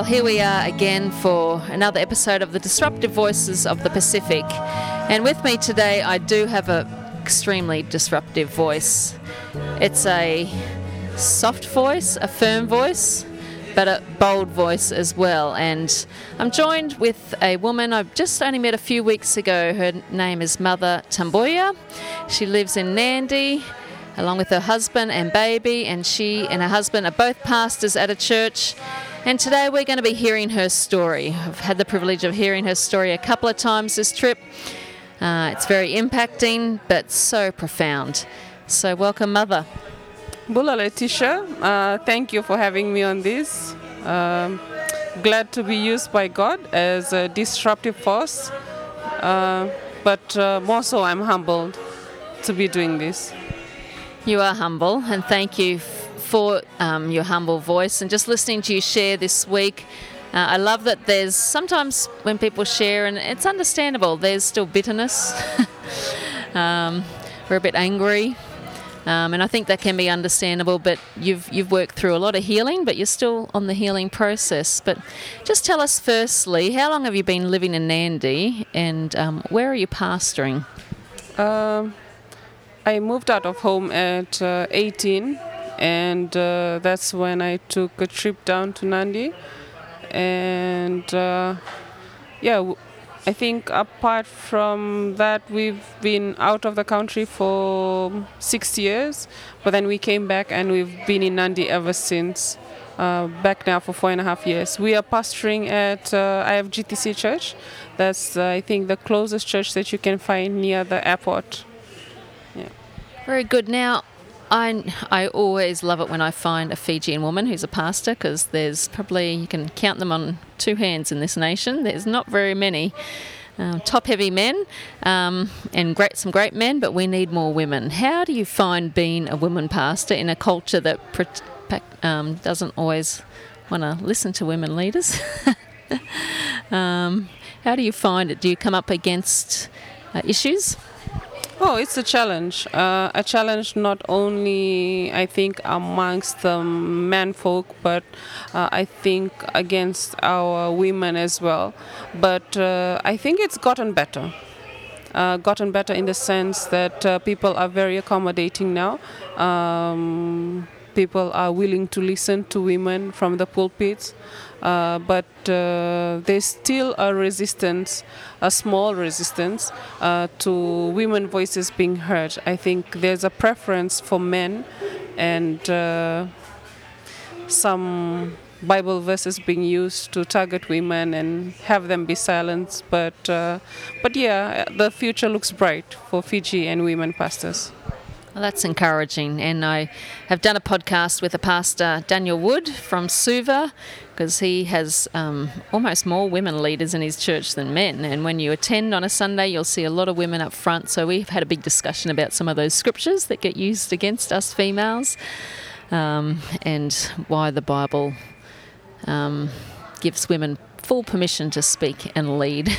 Well, here we are again for another episode of the Disruptive Voices of the Pacific. And with me today, I do have an extremely disruptive voice. It's a soft voice, a firm voice, but a bold voice as well. And I'm joined with a woman I've just only met a few weeks ago. Her name is Maca Tabuya. She lives in Nadi along with her husband and baby, and she and her husband are both pastors at a church. And today we're going to be hearing her story. I've had the privilege of hearing her story a couple of times this trip. Uh, it's very impacting, but so profound. So, welcome, Maca. Bula Letitia, uh, thank you for having me on this. Um, glad to be used by God as a disruptive force, uh, but uh, more so, I'm humbled to be doing this. You are humble, and thank you for um, your humble voice and just listening to you share this week. Uh, I love that there's sometimes when people share, and it's understandable, there's still bitterness. um, we're a bit angry. Um, and I think that can be understandable, but you've you've worked through a lot of healing, but you're still on the healing process. But just tell us firstly, how long have you been living in Nadi, and um, where are you pastoring? Um, I moved out of home at uh, 18, and uh, that's when I took a trip down to Nadi. And uh, yeah, I think apart from that, we've been out of the country for six years, but then we came back and we've been in Nadi ever since. Uh, back now for four and a half years. We are pastoring at uh, IFGTC Church. That's, uh, I think, the closest church that you can find near the airport. Yeah. Very good. Now, I, I always love it when I find a Fijian woman who's a pastor because there's probably, you can count them on two hands in this nation. There's not very many. Uh, top heavy men um, and great some great men, but we need more women. How do you find being a woman pastor in a culture that um, doesn't always want to listen to women leaders? um, how do you find it? Do you come up against uh, issues? Oh, it's a challenge. Uh, a challenge not only, I think, amongst the men folk, but uh, I think against our women as well. But uh, I think it's gotten better. Uh, gotten better in the sense that uh, people are very accommodating now. Um, people are willing to listen to women from the pulpits. Uh, but uh, there's still a resistance, a small resistance uh, to women voices being heard. I think there's a preference for men and uh, some Bible verses being used to target women and have them be silenced. But, uh, but yeah, the future looks bright for Fiji and women pastors. Well, that's encouraging. And I have done a podcast with a pastor, Daniel Wood from Suva, because he has um, almost more women leaders in his church than men. And when you attend on a Sunday, you'll see a lot of women up front. So we've had a big discussion about some of those scriptures that get used against us females um, and why the Bible um, gives women full permission to speak and lead.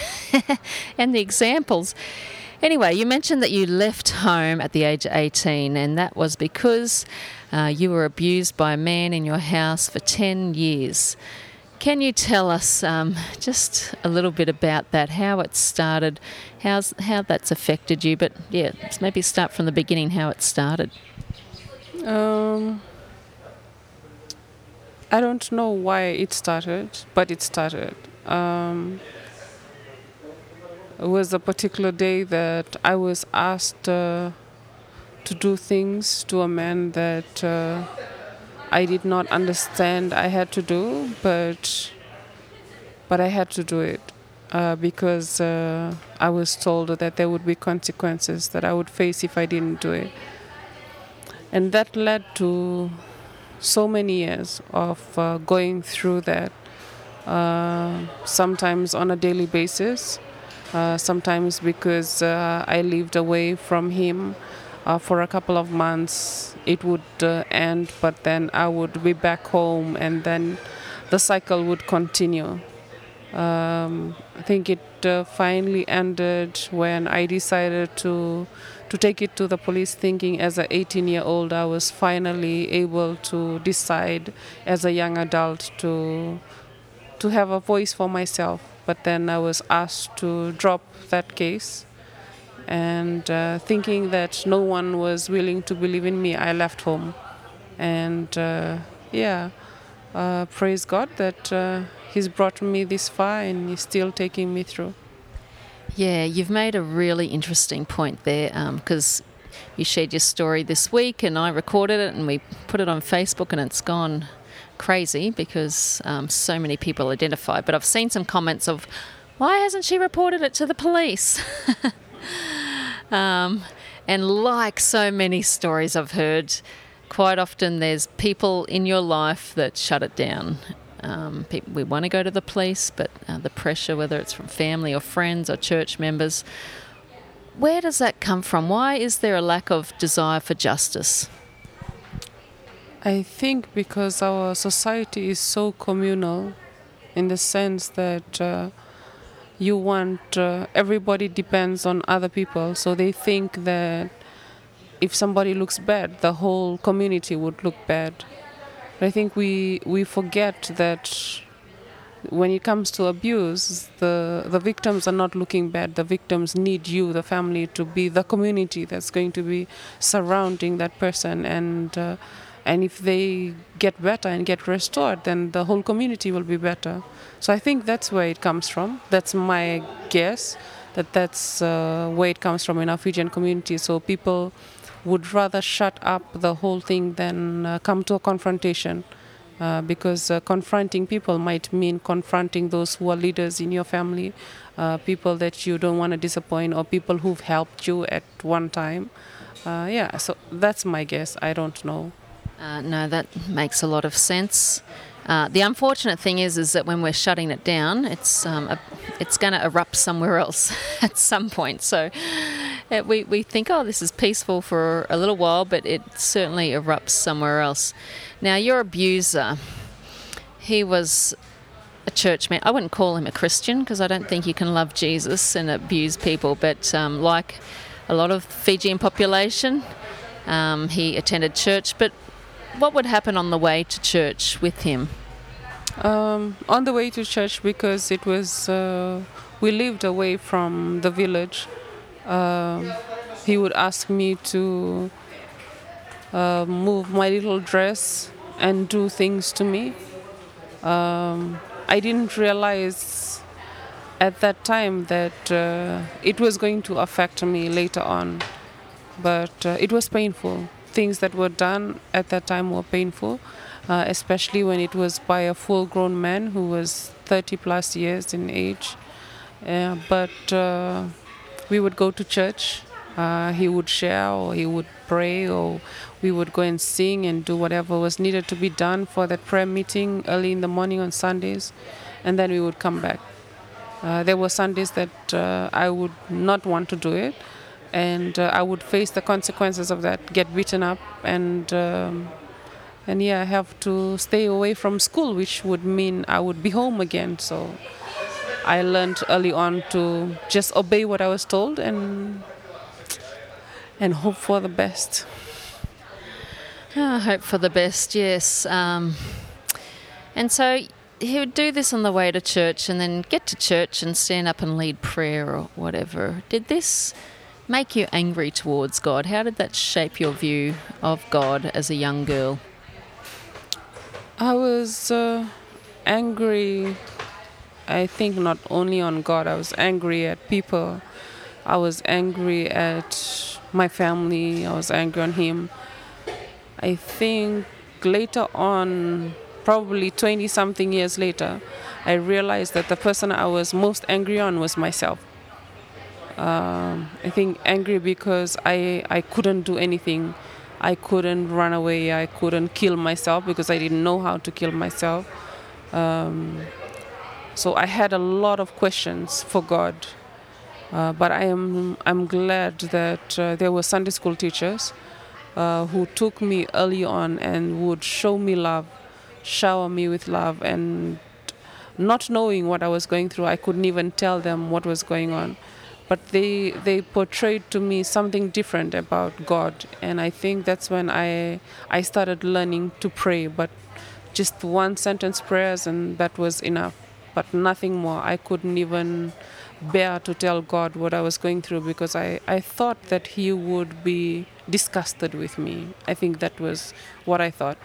and the examples. Anyway, you mentioned that you left home at the age of 18, and that was because uh, you were abused by a man in your house for 10 years. Can you tell us um, just a little bit about that, how it started, how's, how that's affected you? But yeah, maybe start from the beginning, how it started. Um, I don't know why it started, but it started. Um, was a particular day that I was asked uh, to do things to a man that uh, I did not understand I had to do, but but I had to do it uh, because uh, I was told that there would be consequences that I would face if I didn't do it, and that led to so many years of uh, going through that. Uh, sometimes on a daily basis, sometimes because uh, I lived away from him uh, for a couple of months, it would uh, end, but then I would be back home and then the cycle would continue. Um, I think it uh, finally ended when I decided to to take it to the police thinking as an 18 year old I was finally able to decide as a young adult to to have a voice for myself. But then I was asked to drop that case. And uh, thinking that no one was willing to believe in me, I left home. And uh, yeah, uh, praise God that uh, He's brought me this far and He's still taking me through. Yeah, you've made a really interesting point there because um, you shared your story this week and I recorded it and we put it on Facebook and it's gone crazy because um, so many people identify. But I've seen some comments of, why hasn't she reported it to the police? um, and like so many stories I've heard, quite often there's people in your life that shut it down. Um, people, we want to go to the police, but uh, the pressure, whether it's from family or friends or church members, where does that come from? Why is there a lack of desire for justice? I think because our society is so communal in the sense that uh, you want uh, everybody depends on other people, so they think that if somebody looks bad, the whole community would look bad. But I think we we forget that when it comes to abuse, the, the victims are not looking bad. The victims need you, the family, to be the community that's going to be surrounding that person. And, uh, and if they get better and get restored, then the whole community will be better. So I think that's where it comes from. That's my guess, that that's uh, where it comes from in our Fijian community. So people would rather shut up the whole thing than uh, come to a confrontation. Uh, because uh, confronting people might mean confronting those who are leaders in your family, uh, people that you don't want to disappoint, or people who've helped you at one time. Uh, yeah, so that's my guess. I don't know. Uh, no, that makes a lot of sense. the unfortunate thing is, is that when we're shutting it down, it's um, a, it's going to erupt somewhere else at some point. So we we think, oh, this is peaceful for a little while, but it certainly erupts somewhere else. Now, your abuser, he was a churchman. I wouldn't call him a Christian because I don't think you can love Jesus and abuse people, but um, like a lot of Fijian population, um, he attended church. But what would happen on the way to church with him? Um, on the way to church, because it was, uh, we lived away from the village, uh, he would ask me to uh, move my little dress and do things to me. Um, I didn't realize at that time that uh, it was going to affect me later on, but uh, it was painful. Things that were done at that time were painful, uh, especially when it was by a full grown man who was 30 plus years in age. but uh, we would go to church uh, he would share or he would pray or we would go and sing and do whatever was needed to be done for that prayer meeting early in the morning on Sundays, and then we would come back. Uh, there were Sundays that uh, I would not want to do it, and uh, I would face the consequences of that, get beaten up, and um, and yeah, I have to stay away from school, which would mean I would be home again. So I learned early on to just obey what I was told and and hope for the best. Oh, hope for the best, yes. Um, and so he would do this on the way to church and then get to church and stand up and lead prayer or whatever. Did this make you angry towards God? How did that shape your view of God as a young girl? I was uh, angry, I think, not only on God, I was angry at people. I was angry at my family. I was angry on him. I think later on, probably 20 something years later, I realized that the person I was most angry on was myself. Um, I think angry because I, I couldn't do anything. I couldn't run away. I couldn't kill myself because I didn't know how to kill myself. Um, so I had a lot of questions for God uh, but I am I'm glad that uh, there were Sunday school teachers uh, who took me early on and would show me love, shower me with love, and not knowing what I was going through, I couldn't even tell them what was going on. But they they portrayed to me something different about God, and I think that's when I I started learning to pray. But just one sentence prayers, and that was enough. but nothing more. I couldn't even bear to tell God what I was going through because I, I thought that He would be disgusted with me. I think that was what I thought.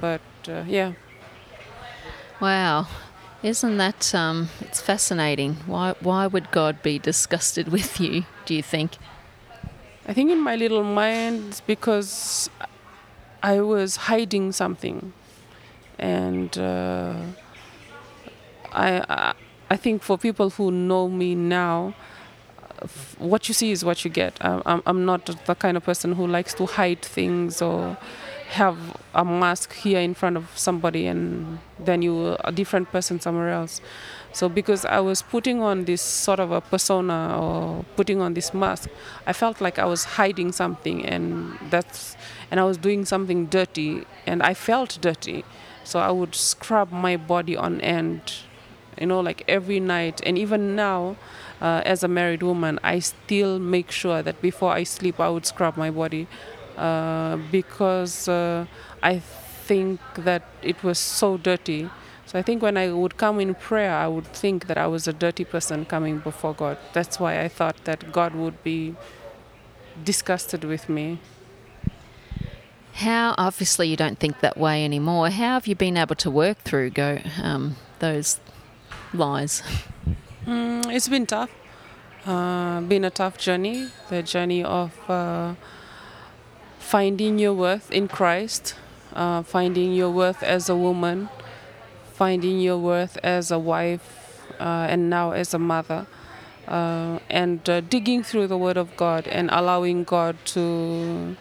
But uh, yeah. Wow. Isn't that um, it's fascinating? Why why would God be disgusted with you? Do you think? I think in my little mind, it's because I was hiding something, and uh, I, I think for people who know me now, what you see is what you get. I'm, I'm not the kind of person who likes to hide things or have a mask here in front of somebody and then you a different person somewhere else. So because I was putting on this sort of a persona or putting on this mask, I felt like I was hiding something and that's and I was doing something dirty and I felt dirty. So I would scrub my body on end, you know, like every night and even now uh, as a married woman, I still make sure that before I sleep, I would scrub my body because uh, I think that it was so dirty. So I think when I would come in prayer, I would think that I was a dirty person coming before God. That's why I thought that God would be disgusted with me. How obviously you don't think that way anymore. How have you been able to work through go um, those lies? Mm, it's been tough. Uh, been a tough journey. The journey of uh, finding your worth in Christ, uh, finding your worth as a woman, finding your worth as a wife, uh, and now as a mother. Uh, and uh, digging through the Word of God and allowing God to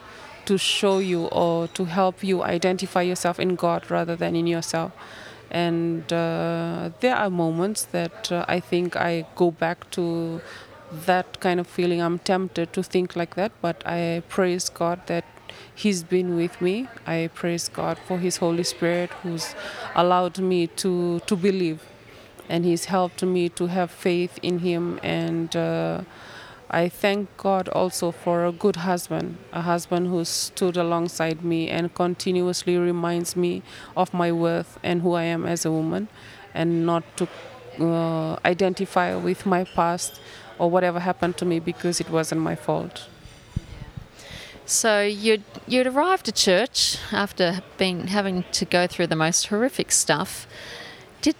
to show you or to help you identify yourself in God rather than in yourself. And uh, there are moments that uh, I think I go back to that kind of feeling. I'm tempted to think like that, but I praise God that He's been with me. I praise God for His Holy Spirit who's allowed me to, to believe. And He's helped me to have faith in Him and uh, I thank God also for a good husband, a husband who stood alongside me and continuously reminds me of my worth and who I am as a woman, and not to uh, identify with my past or whatever happened to me because it wasn't my fault. So you'd you'd arrived at church after being having to go through the most horrific stuff. Did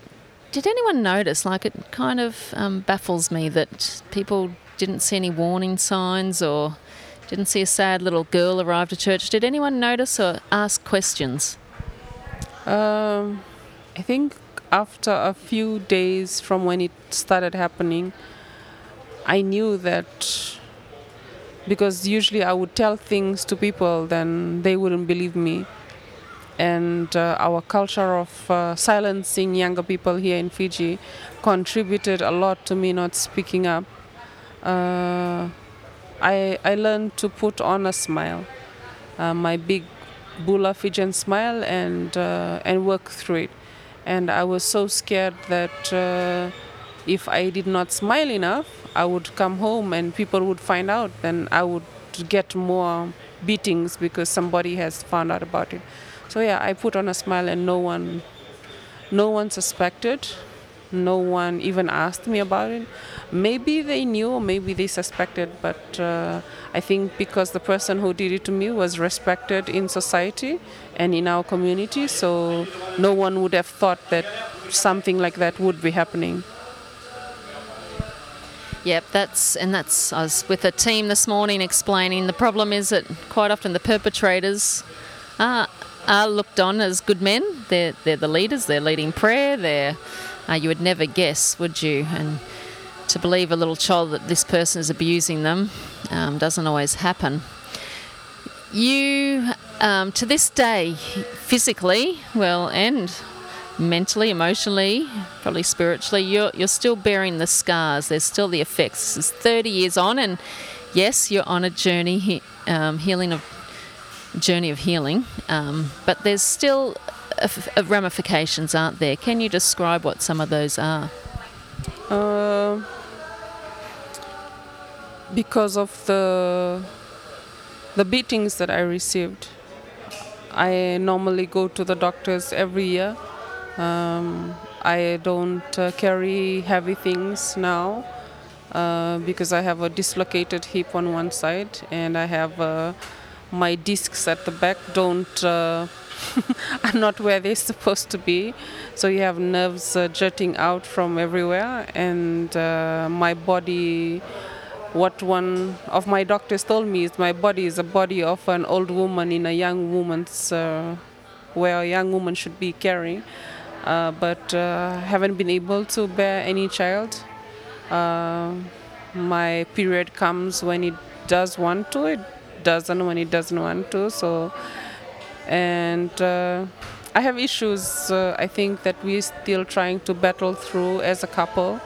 did anyone notice? Like it kind of um, baffles me that people didn't see any warning signs or didn't see a sad little girl arrive to church. Did anyone notice or ask questions? Um, I think after a few days from when it started happening, I knew that because usually I would tell things to people, then they wouldn't believe me. And uh, our culture of uh, silencing younger people here in Fiji contributed a lot to me not speaking up uh, I, I learned to put on a smile, uh, my big Bula Fijian smile, and, uh, and work through it. And I was so scared that uh, if I did not smile enough, I would come home and people would find out, then I would get more beatings because somebody has found out about it. So yeah, I put on a smile and no one no one suspected no one even asked me about it. Maybe they knew, maybe they suspected, but uh, I think because the person who did it to me was respected in society and in our community, so no one would have thought that something like that would be happening. Yep, that's and that's I was with a team this morning explaining the problem is that quite often the perpetrators are are looked on as good men. They're they're the leaders. They're leading prayer. They're uh, you would never guess, would you? And to believe a little child that this person is abusing them um, doesn't always happen. You, um, to this day, physically, well, and mentally, emotionally, probably spiritually, you're, you're still bearing the scars. There's still the effects. It's 30 years on, and yes, you're on a journey, um, healing of journey of healing, um, but there's still of ramifications, aren't there? Can you describe what some of those are? Uh, because of the the beatings that I received, I normally go to the doctors every year. Um, I don't uh, carry heavy things now uh, because I have a dislocated hip on one side and I have uh, my discs at the back don't uh, are not where they're supposed to be. So you have nerves uh, jutting out from everywhere, and uh, my body. What one of my doctors told me is my body is a body of an old woman in a young woman's, where a young woman should be carrying. Uh, but uh, haven't been able to bear any child. Uh, my period comes when it does want to. It doesn't when it doesn't want to. So and I have issues. I think that we're still trying to battle through as a couple.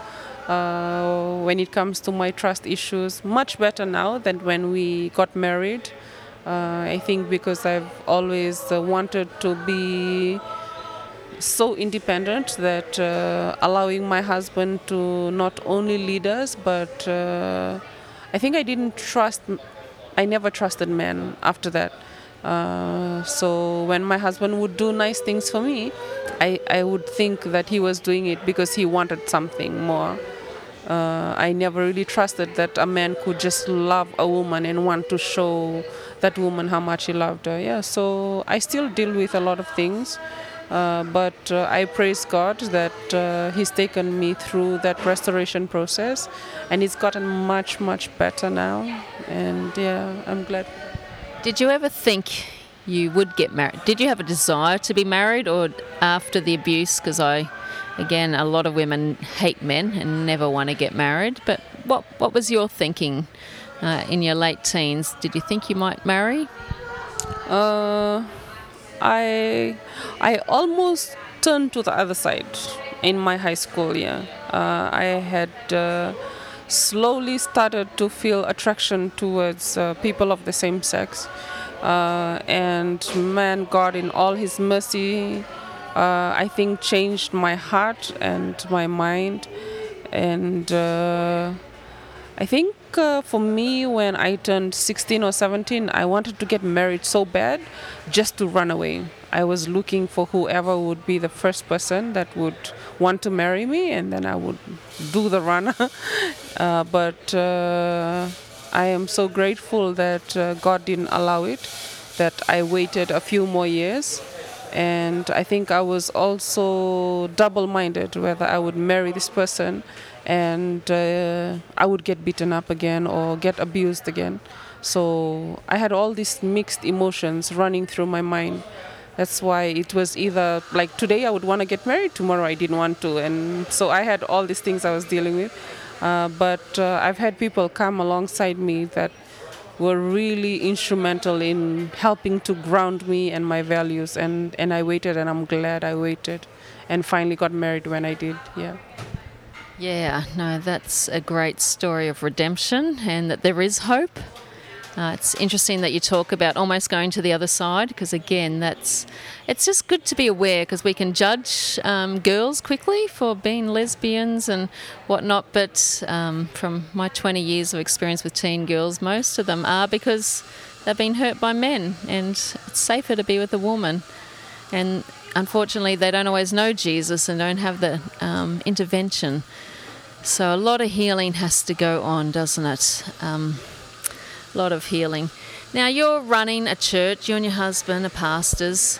Uh, when it comes to my trust issues, much better now than when we got married. Uh, I think because I've always uh, wanted to be so independent that uh, allowing my husband to not only lead us, but I think I didn't trust. I never trusted men after that. Uh, so when my husband would do nice things for me, I, I would think that he was doing it because he wanted something more. Uh, I never really trusted that a man could just love a woman and want to show that woman how much he loved her. Yeah, so I still deal with a lot of things, uh, but uh, I praise God that uh, He's taken me through that restoration process, and it's gotten much much better now. And yeah, I'm glad. Did you ever think you would get married? Did you have a desire to be married, or after the abuse? Because I, again, a lot of women hate men and never want to get married. But what what was your thinking uh, in your late teens? Did you think you might marry? Uh, I I almost turned to the other side in my high school year. Uh, I had uh, slowly started to feel attraction towards uh, people of the same sex. Uh, and man, God, in all His mercy, uh, I think changed my heart and my mind. And uh, I think uh, for me, when I turned 16 or 17, I wanted to get married so bad just to run away. I was looking for whoever would be the first person that would want to marry me, and then I would do the run. uh, but uh, I am so grateful that uh, God didn't allow it, that I waited a few more years. And I think I was also double minded whether I would marry this person and uh, I would get beaten up again or get abused again. So I had all these mixed emotions running through my mind. That's why it was either like today I would want to get married, tomorrow I didn't want to. And so I had all these things I was dealing with. Uh, but uh, I've had people come alongside me that were really instrumental in helping to ground me and my values. And, and I waited, and I'm glad I waited and finally got married when I did. Yeah. Yeah, no, that's a great story of redemption and that there is hope uh, it's interesting that you talk about almost going to the other side because again, that's it's just good to be aware because we can judge um, girls quickly for being lesbians and whatnot. But um, from my 20 years of experience with teen girls, most of them are because they've been hurt by men, and it's safer to be with a woman. And unfortunately, they don't always know Jesus and don't have the um, intervention. So a lot of healing has to go on, doesn't it? Um, lot of healing. Now, you're running a church, you and your husband are pastors.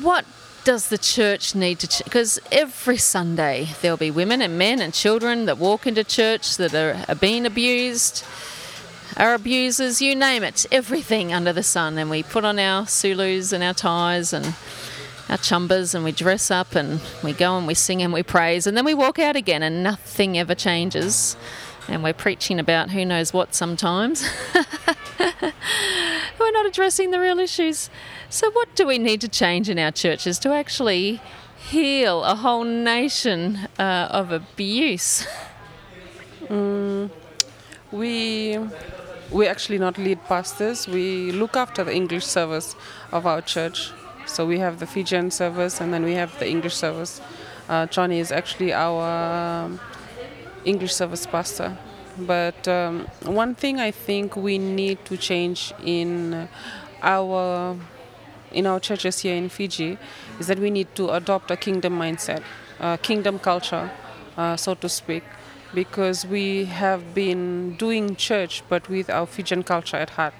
What does the church need to because every sunday there'll be women and men and children that walk into church that are, are being abused are abusers you name it everything under the sun and we put on our sulus and our ties and our chumbas and we dress up and we go and we sing and we praise and then we walk out again and nothing ever changes and we're preaching about who knows what sometimes. we're not addressing the real issues. So, what do we need to change in our churches to actually heal a whole nation uh, of abuse? Mm, we we actually not lead pastors. We look after the English service of our church. So we have the Fijian service and then we have the English service. Uh, Johnny is actually our um, English service pastor. But um, one thing I think we need to change in our in our churches here in Fiji is that we need to adopt a kingdom mindset, a kingdom culture, uh, so to speak, because we have been doing church but with our Fijian culture at heart.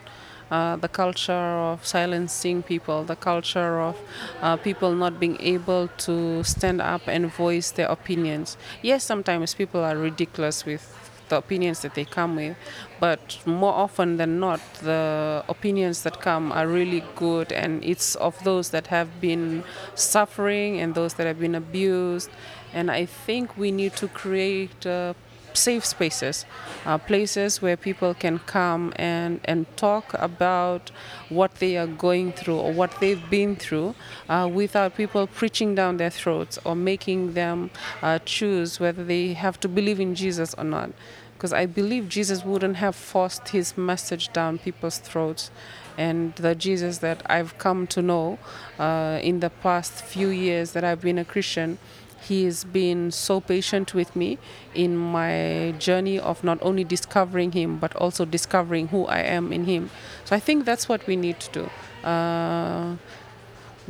Uh, the culture of silencing people, the culture of uh, people not being able to stand up and voice their opinions. Yes, sometimes people are ridiculous with the opinions that they come with, but more often than not, the opinions that come are really good, and it's of those that have been suffering and those that have been abused. And I think we need to create uh, safe spaces, uh, places where people can come and, and talk about what they are going through or what they've been through uh, without people preaching down their throats or making them uh, choose whether they have to believe in Jesus or not. Because I believe Jesus wouldn't have forced his message down people's throats and the Jesus that I've come to know uh, in the past few years that I've been a Christian he has been so patient with me in my journey of not only discovering Him, but also discovering who I am in Him. So I think that's what we need to do. Uh,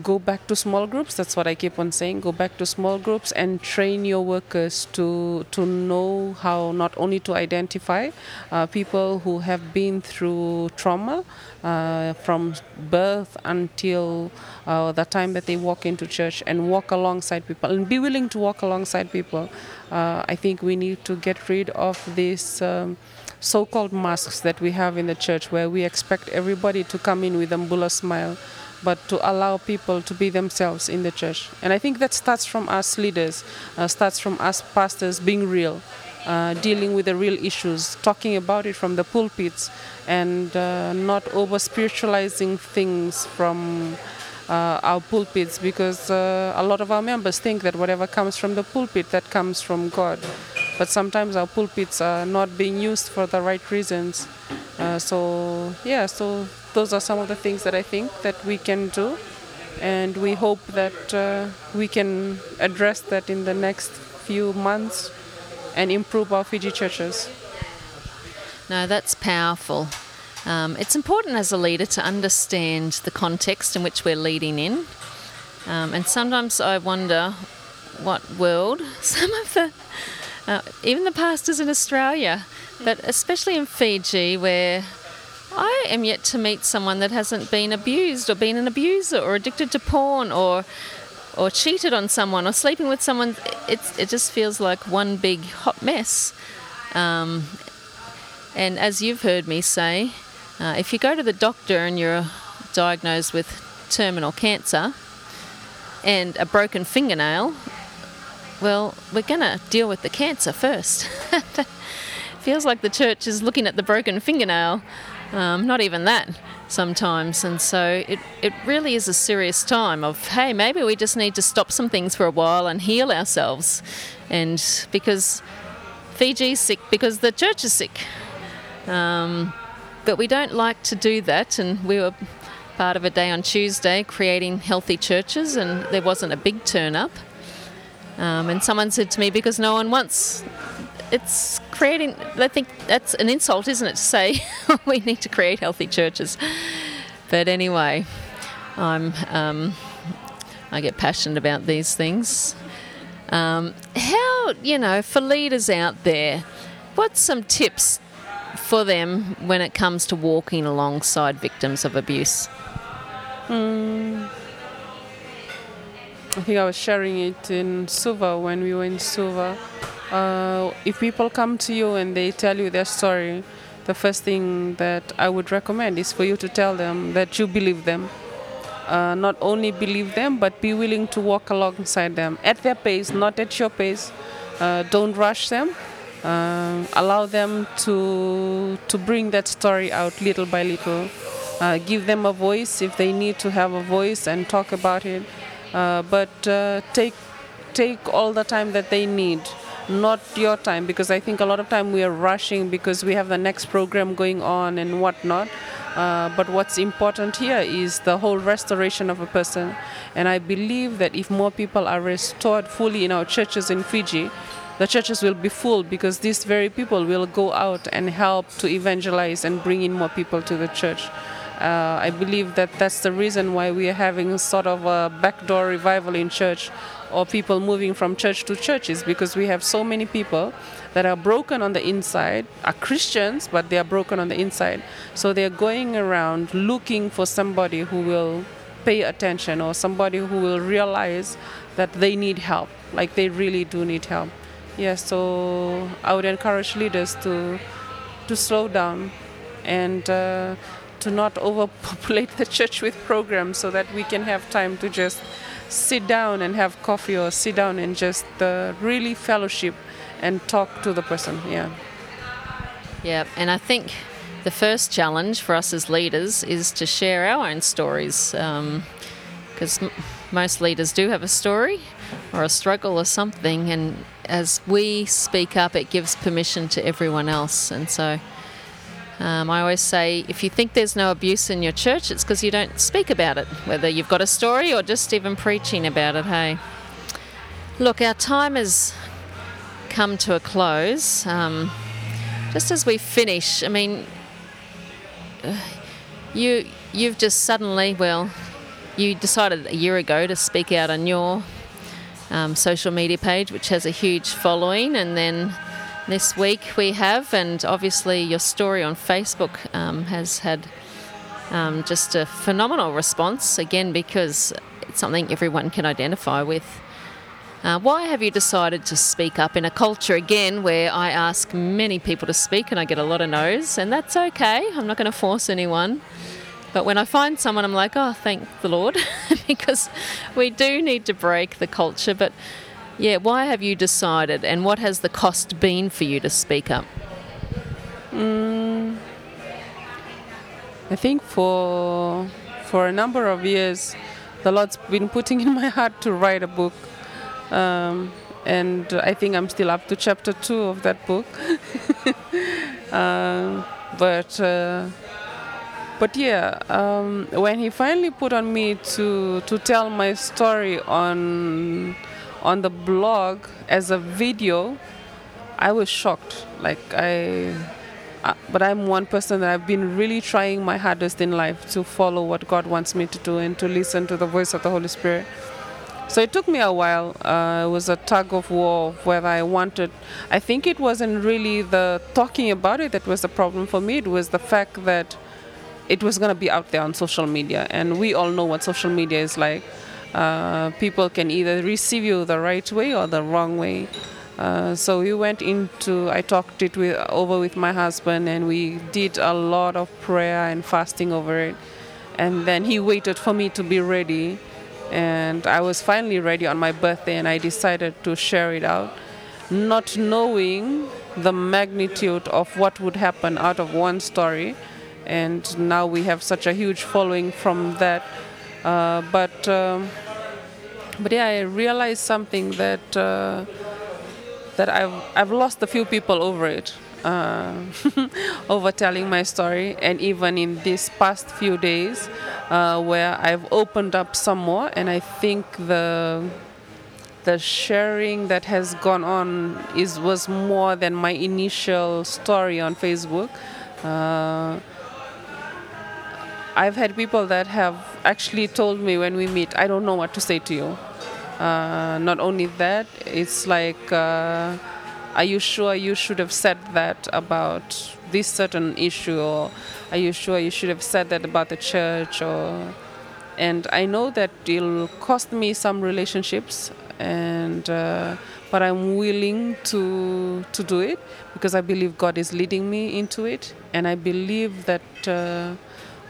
go back to small groups. That's what i keep on saying. Go back to small groups and train your workers to to know how not only to identify uh, people who have been through trauma uh, from birth until uh, the time that they walk into church and walk alongside people and be willing to walk alongside people. Uh, i think we need to get rid of this um, so-called masks that we have in the church where we expect everybody to come in with a smile but to allow people to be themselves in the church. And I think that starts from us leaders, uh, starts from us pastors being real, uh, dealing with the real issues, talking about it from the pulpits, and uh, not over spiritualizing things from. Uh, our pulpits because uh, a lot of our members think that whatever comes from the pulpit that comes from God but sometimes our pulpits are not being used for the right reasons uh, so yeah so those are some of the things that I think that we can do, and we hope that uh, we can address that in the next few months and improve our Fiji churches. No, that's powerful. Um, it's important as a leader to understand the context in which we're leading in. Um, and sometimes I wonder what world some of the, uh, even the pastors in Australia, but especially in Fiji, where I am yet to meet someone that hasn't been abused or been an abuser or addicted to porn or or cheated on someone or sleeping with someone. It's, it just feels like one big hot mess. Um, and as you've heard me say, uh, if you go to the doctor and you're diagnosed with terminal cancer and a broken fingernail, well, we're going to deal with the cancer first. Feels like the church is looking at the broken fingernail um, not even that sometimes. And so it, it really is a serious time of, hey, maybe we just need to stop some things for a while and heal ourselves. And because Fiji's sick, because the church is sick. Um, but we don't like to do that. And we were part of a day on Tuesday creating healthy churches, and there wasn't a big turn up. Um, and someone said to me, because no one wants it's creating. I think that's an insult, isn't it, to say we need to create healthy churches? But anyway, I'm. Um, I get passionate about these things. Um, how you know for leaders out there, what's some tips for them when it comes to walking alongside victims of abuse? Mm. I think I was sharing it in Suva when we were in Suva uh, if people come to you and they tell you their story, the first thing that I would recommend is for you to tell them that you believe them. Uh, not only believe them, but be willing to walk alongside them at their pace, not at your pace. Uh, don't rush them. Uh, allow them to to bring that story out little by little. Uh, give them a voice if they need to have a voice and talk about it. Uh, but take take all the time that they need not your time because I think a lot of time we are rushing because we have the next program going on and whatnot. Uh, but what's important here is the whole restoration of a person. And I believe that if more people are restored fully in our churches in Fiji, the churches will be full because these very people will go out and help to evangelize and bring in more people to the church. Uh, I believe that that's the reason why we are having sort of a backdoor revival in church or people moving from church to churches because we have so many people that are broken on the inside, are Christians, but they are broken on the inside. So they're going around looking for somebody who will pay attention or somebody who will realize that they need help, like they really do need help. Yeah, so I would encourage leaders to to slow down and uh, to not overpopulate the church with programs so that we can have time to just sit down and have coffee or sit down and just uh, really fellowship and talk to the person. Yeah. Yeah, and I think the first challenge for us as leaders is to share our own stories because um, m- most leaders do have a story or a struggle or something, and as we speak up, it gives permission to everyone else. And so um, I always say if you think there's no abuse in your church, it's because you don't speak about it, whether you've got a story or just even preaching about it. Hey, look, our time has come to a close. Um, just as we finish, I mean, you you've just suddenly, well, you decided a year ago to speak out on your um, social media page, which has a huge following, and then this week we have, and obviously your story on Facebook um, has had um, just a phenomenal response again because it's something everyone can identify with. Uh, why have you decided to speak up in a culture again where I ask many people to speak and I get a lot of no's, and that's okay. I'm not going to force anyone. But when I find someone, I'm like, oh, thank the Lord, because we do need to break the culture. But yeah, why have you decided, and what has the cost been for you to speak up? Mm, I think for for a number of years, the Lord's been putting in my heart to write a book, um, and I think I'm still up to chapter two of that book. uh, but uh, but yeah, um, when He finally put on me to to tell my story on on the blog as a video, I was shocked. Like I, uh, but I'm one person that I've been really trying my hardest in life to follow what God wants me to do and to listen to the voice of the Holy Spirit. So it took me a while. Uh, it was a tug of war whether I wanted. I think it wasn't really the talking about it that was the problem for me. It was the fact that it was going to be out there on social media, and we all know what social media is like. Uh, people can either receive you the right way or the wrong way. Uh, so we went into, I talked it with, over with my husband, and we did a lot of prayer and fasting over it. And then he waited for me to be ready, and I was finally ready on my birthday, and I decided to share it out, not knowing the magnitude of what would happen out of one story. And now we have such a huge following from that. Uh, but um, but yeah, I realized something that uh, that I've I've lost a few people over it, uh, over telling my story, and even in these past few days, uh, where I've opened up some more, and I think the the sharing that has gone on is was more than my initial story on Facebook. I've had people that have actually told me when we meet, I don't know what to say to you. Uh, not only that, it's like, uh, are you sure you should have said that about this certain issue, or are you sure you should have said that about the church, or and I know that it'll cost me some relationships, and uh, but I'm willing to to do it because I believe God is leading me into it, and I believe that uh,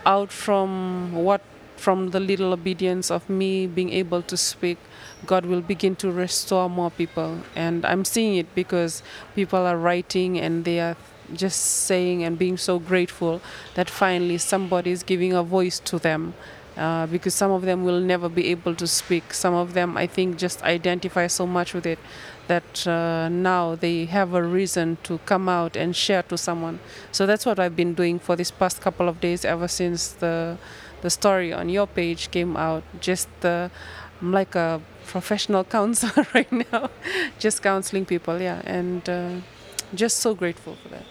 out from what from the little obedience of me being able to speak god will begin to restore more people. And i'm seeing it because people are writing and they are just saying and being so grateful that finally somebody is giving a voice to them uh, because some of them will never be able to speak some of them i think just identify so much with it that uh, now they have a reason to come out and share to someone. So that's what I've been doing for this past couple of days ever since the the story on your page came out. Just uh, I'm like a professional counselor right now, just counseling people. Yeah, and uh, just so grateful for that.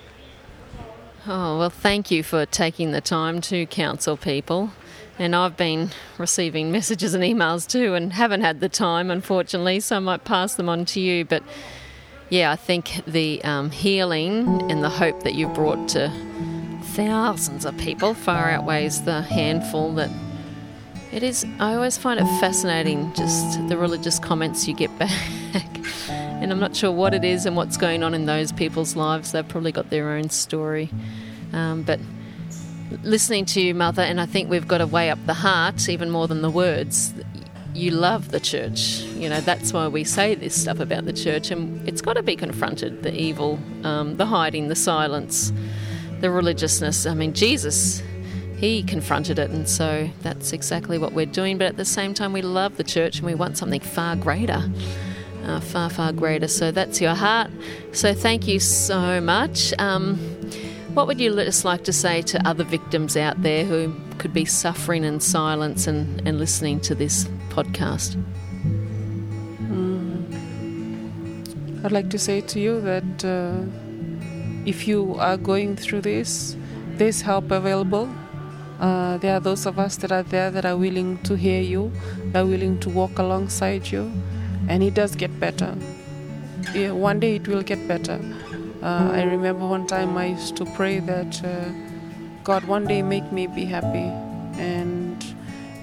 Oh, well, thank you for taking the time to counsel people. And I've been receiving messages and emails too and haven't had the time, unfortunately, so I might pass them on to you. But yeah, I think the um, healing and the hope that you brought to thousands of people far outweighs the handful that it is. I always find it fascinating just the religious comments you get back. and I'm not sure what it is and what's going on in those people's lives. They've probably got their own story. Um, but listening to you, Mother, and I think we've got to weigh up the heart even more than the words. You love the church. You know, that's why we say this stuff about the church, and it's got to be confronted the evil, um, the hiding, the silence, the religiousness. I mean, Jesus, he confronted it, and so that's exactly what we're doing. But at the same time, we love the church and we want something far greater. Uh, far, far greater. So that's your heart. So thank you so much. Um, what would you just like to say to other victims out there who could be suffering in silence and, and listening to this podcast? Mm. I'd like to say to you that uh, if you are going through this, there's help available. Uh, there are those of us that are there that are willing to hear you, that are willing to walk alongside you, and it does get better. Yeah, one day it will get better. Uh, I remember one time I used to pray that uh, God, one day make me be happy, and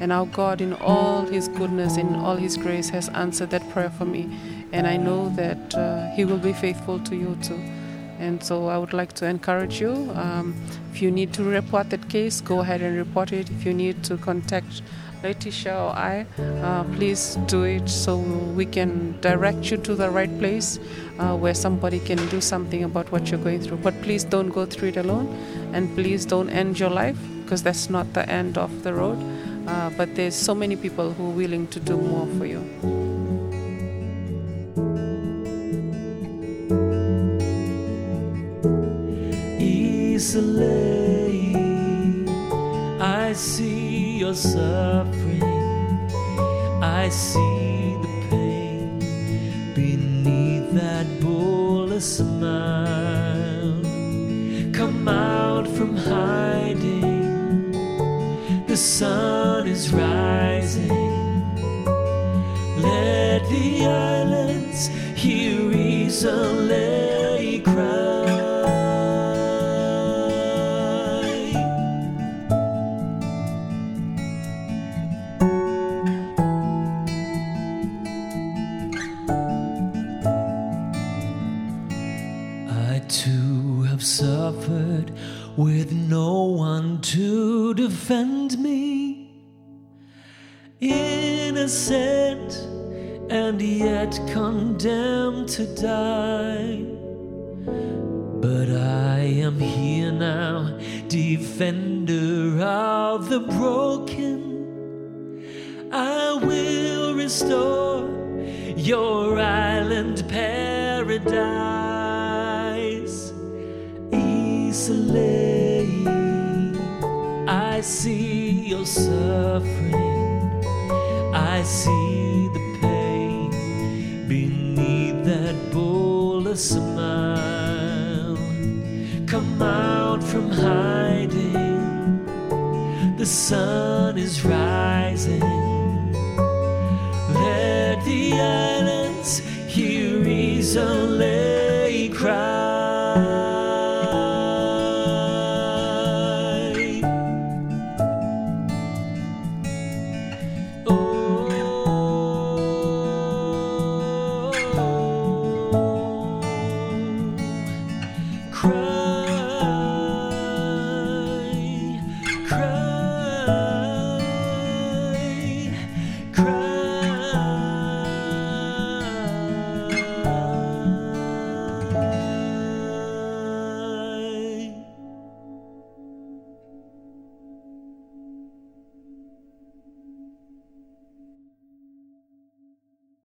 and our God, in all His goodness, in all His grace, has answered that prayer for me, and I know that uh, He will be faithful to you too. And so I would like to encourage you. Um, if you need to report that case, go ahead and report it. If you need to contact Letitia or I, uh, please do it so we can direct you to the right place uh, where somebody can do something about what you're going through. But please don't go through it alone, and please don't end your life because that's not the end of the road. Uh, but there's so many people who are willing to do more for you. Easily, I see your suffering. I see the pain beneath that bullet smile. Come out from hiding. The sun is rising. Let the islands hear easily Innocent and yet condemned to die. But I am here now, defender of the broken. I will restore your island paradise. Easily, I see your suffering. I see the pain beneath that bullet smile. Come out from hiding. The sun is rising. Let the islands hear easily